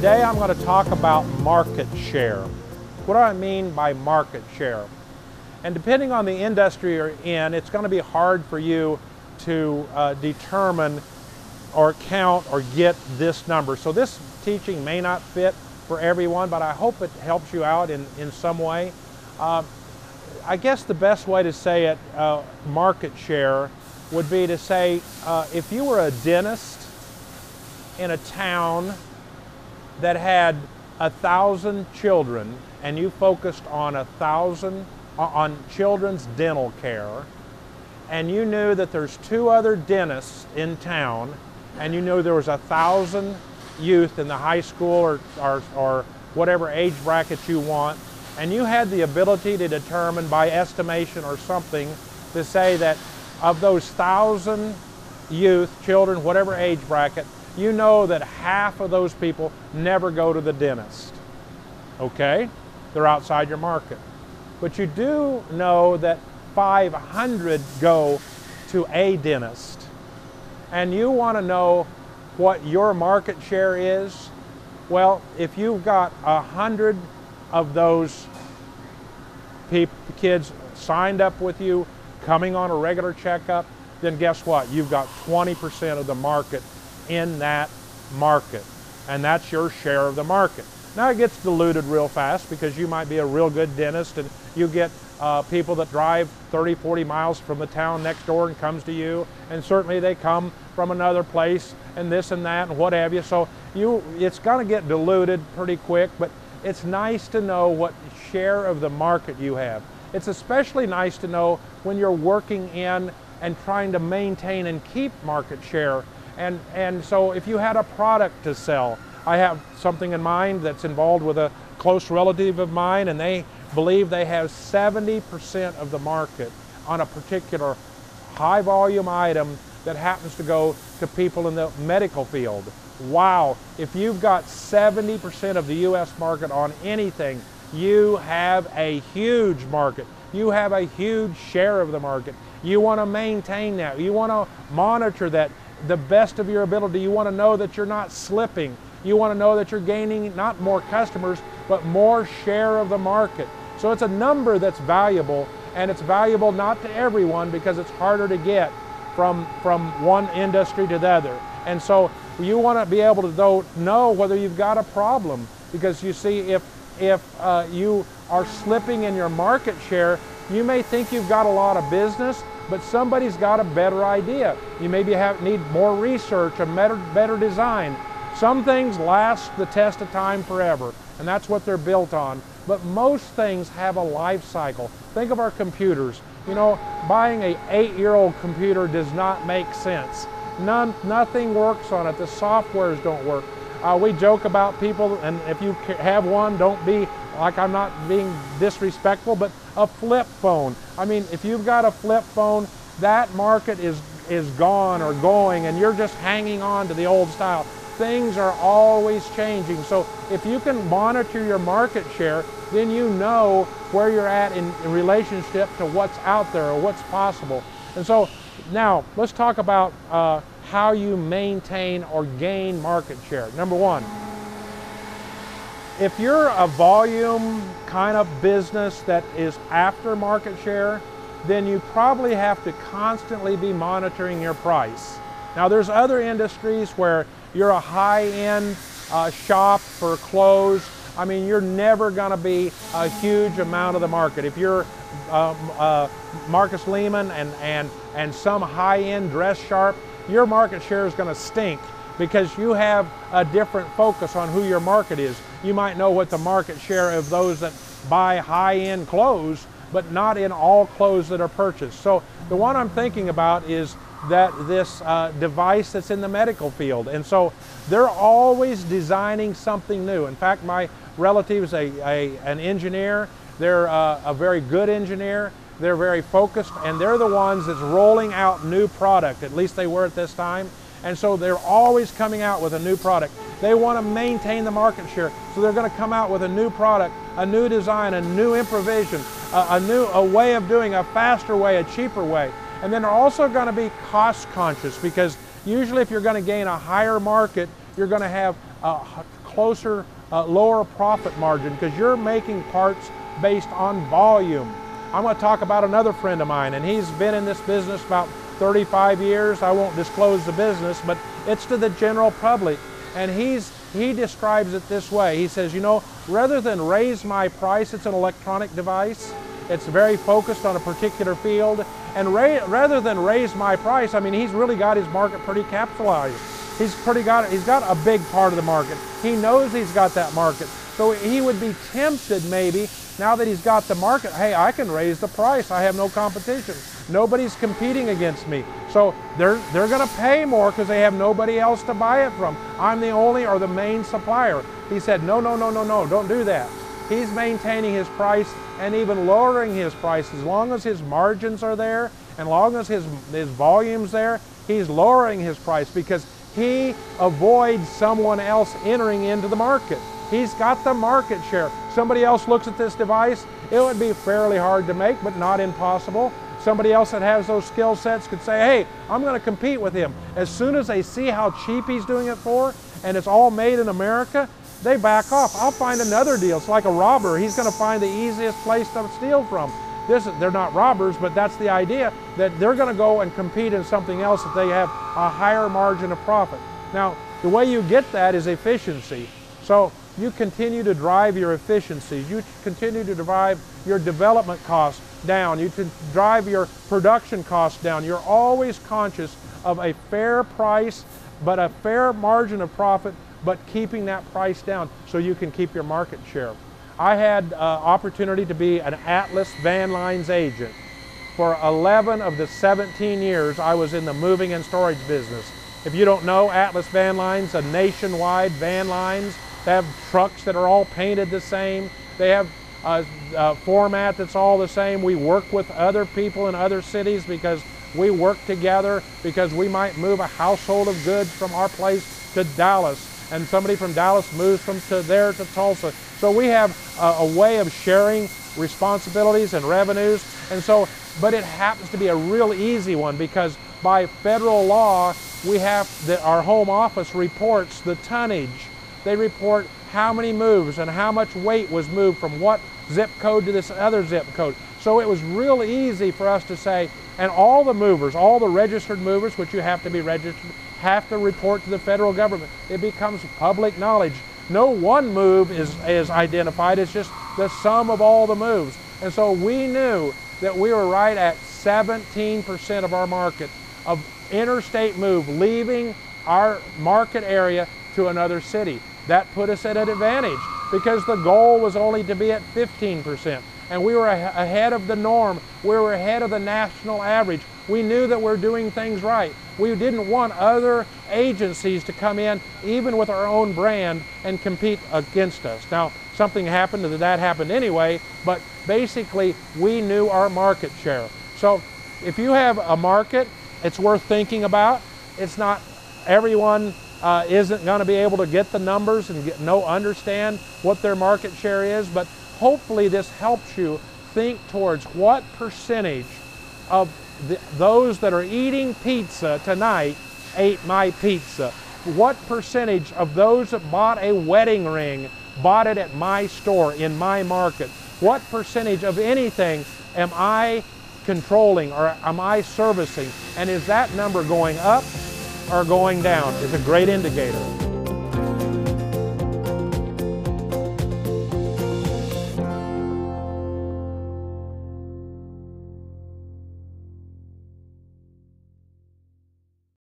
Today I'm going to talk about market share. What do I mean by market share? And depending on the industry you're in, it's going to be hard for you to uh, determine or count or get this number. So this teaching may not fit for everyone, but I hope it helps you out in, in some way. Uh, I guess the best way to say it, uh, market share, would be to say uh, if you were a dentist in a town that had a thousand children and you focused on a thousand uh, on children's dental care and you knew that there's two other dentists in town and you knew there was a thousand youth in the high school or, or, or whatever age bracket you want and you had the ability to determine by estimation or something to say that of those thousand youth, children, whatever age bracket, you know that half of those people never go to the dentist. Okay? They're outside your market. But you do know that 500 go to a dentist. And you want to know what your market share is? Well, if you've got a hundred of those kids signed up with you, coming on a regular checkup, then guess what? You've got 20% of the market in that market. And that's your share of the market. Now it gets diluted real fast because you might be a real good dentist and you get uh, people that drive 30, 40 miles from the town next door and comes to you. And certainly they come from another place and this and that and what have you. So you, it's going to get diluted pretty quick, but it's nice to know what share of the market you have. It's especially nice to know when you're working in and trying to maintain and keep market share. And, and so if you had a product to sell, I have something in mind that's involved with a close relative of mine and they believe they have 70% of the market on a particular high volume item that happens to go to people in the medical field. Wow, if you've got 70% of the US market on anything, you have a huge market. You have a huge share of the market. You want to maintain that. You want to monitor that the best of your ability. You want to know that you're not slipping. You want to know that you're gaining not more customers, but more share of the market. So it's a number that's valuable, and it's valuable not to everyone because it's harder to get from, from one industry to the other. And so you want to be able to know whether you've got a problem because you see if if uh, you are slipping in your market share, you may think you've got a lot of business, but somebody's got a better idea. You maybe have, need more research, a better, better design. Some things last the test of time forever, and that's what they're built on. But most things have a life cycle. Think of our computers. You know, buying a eight-year-old computer does not make sense. None, nothing works on it. The softwares don't work. Uh, we joke about people, and if you have one, don't be like I'm not being disrespectful, but a flip phone. I mean, if you've got a flip phone, that market is is gone or going, and you're just hanging on to the old style. Things are always changing. So if you can monitor your market share, then you know where you're at in, in relationship to what's out there or what's possible. And so now let's talk about uh, how you maintain or gain market share. Number one, if you're a volume kind of business that is after market share, then you probably have to constantly be monitoring your price. Now there's other industries where you're a high-end uh, shop for clothes. I mean, you're never going to be a huge amount of the market. If you're um, uh, Marcus Lehman and, and, and some high-end dress sharp, your market share is going to stink because you have a different focus on who your market is. You might know what the market share of those that buy high-end clothes, but not in all clothes that are purchased. So the one I'm thinking about is that this uh, device that's in the medical field. And so they're always designing something new. In fact, my relative is a, a an engineer. They're uh, a very good engineer. They're very focused and they're the ones that's rolling out new product. At least they were at this time. And so they're always coming out with a new product. They want to maintain the market share. So they're going to come out with a new product, a new design, a new improvisation, a, a new a way of doing, a faster way, a cheaper way. And then they're also going to be cost conscious because usually if you're going to gain a higher market, you're going to have a closer, uh, lower profit margin because you're making parts based on volume. I'm going to talk about another friend of mine, and he's been in this business about 35 years. I won't disclose the business, but it's to the general public. And he's he describes it this way. He says, you know, rather than raise my price, it's an electronic device. It's very focused on a particular field. And ra rather than raise my price, I mean, he's really got his market pretty capitalized. He's pretty got he's got a big part of the market. He knows he's got that market. So he would be tempted maybe now that he's got the market, hey, I can raise the price. I have no competition. Nobody's competing against me. So they're, they're going to pay more because they have nobody else to buy it from. I'm the only or the main supplier. He said, no, no, no, no, no, don't do that. He's maintaining his price and even lowering his price. As long as his margins are there and long as his, his volume's there, he's lowering his price because he avoids someone else entering into the market. He's got the market share. Somebody else looks at this device, it would be fairly hard to make, but not impossible. Somebody else that has those skill sets could say, hey, I'm going to compete with him. As soon as they see how cheap he's doing it for, and it's all made in America, they back off. I'll find another deal. It's like a robber. He's going to find the easiest place to steal from. This, they're not robbers, but that's the idea that they're going to go and compete in something else that they have a higher margin of profit. Now, the way you get that is efficiency. So you continue to drive your efficiencies. You continue to drive your development costs down. You can drive your production costs down. You're always conscious of a fair price, but a fair margin of profit, but keeping that price down so you can keep your market share. I had uh, opportunity to be an Atlas Van Lines agent. For 11 of the 17 years I was in the moving and storage business. If you don't know, Atlas Van Lines, a nationwide van lines they have trucks that are all painted the same. They have a, a, format that's all the same. We work with other people in other cities because we work together because we might move a household of goods from our place to Dallas and somebody from Dallas moves from to there to Tulsa. So we have a, a way of sharing responsibilities and revenues. And so, but it happens to be a real easy one because by federal law, we have that our home office reports the tonnage they report how many moves and how much weight was moved from what zip code to this other zip code. So it was real easy for us to say, and all the movers, all the registered movers, which you have to be registered, have to report to the federal government. It becomes public knowledge. No one move is, is identified, it's just the sum of all the moves. And so we knew that we were right at 17% of our market of interstate move leaving our market area to another city. That put us at an advantage because the goal was only to be at 15%. And we were ahead of the norm. We were ahead of the national average. We knew that we're doing things right. We didn't want other agencies to come in, even with our own brand, and compete against us. Now, something happened that that happened anyway, but basically we knew our market share. So if you have a market, it's worth thinking about. It's not everyone uh, isn't going to be able to get the numbers and get, know, understand what their market share is, but hopefully this helps you think towards what percentage of the, those that are eating pizza tonight ate my pizza. What percentage of those that bought a wedding ring bought it at my store, in my market? What percentage of anything am I controlling or am I servicing? And is that number going up are going down is a great indicator.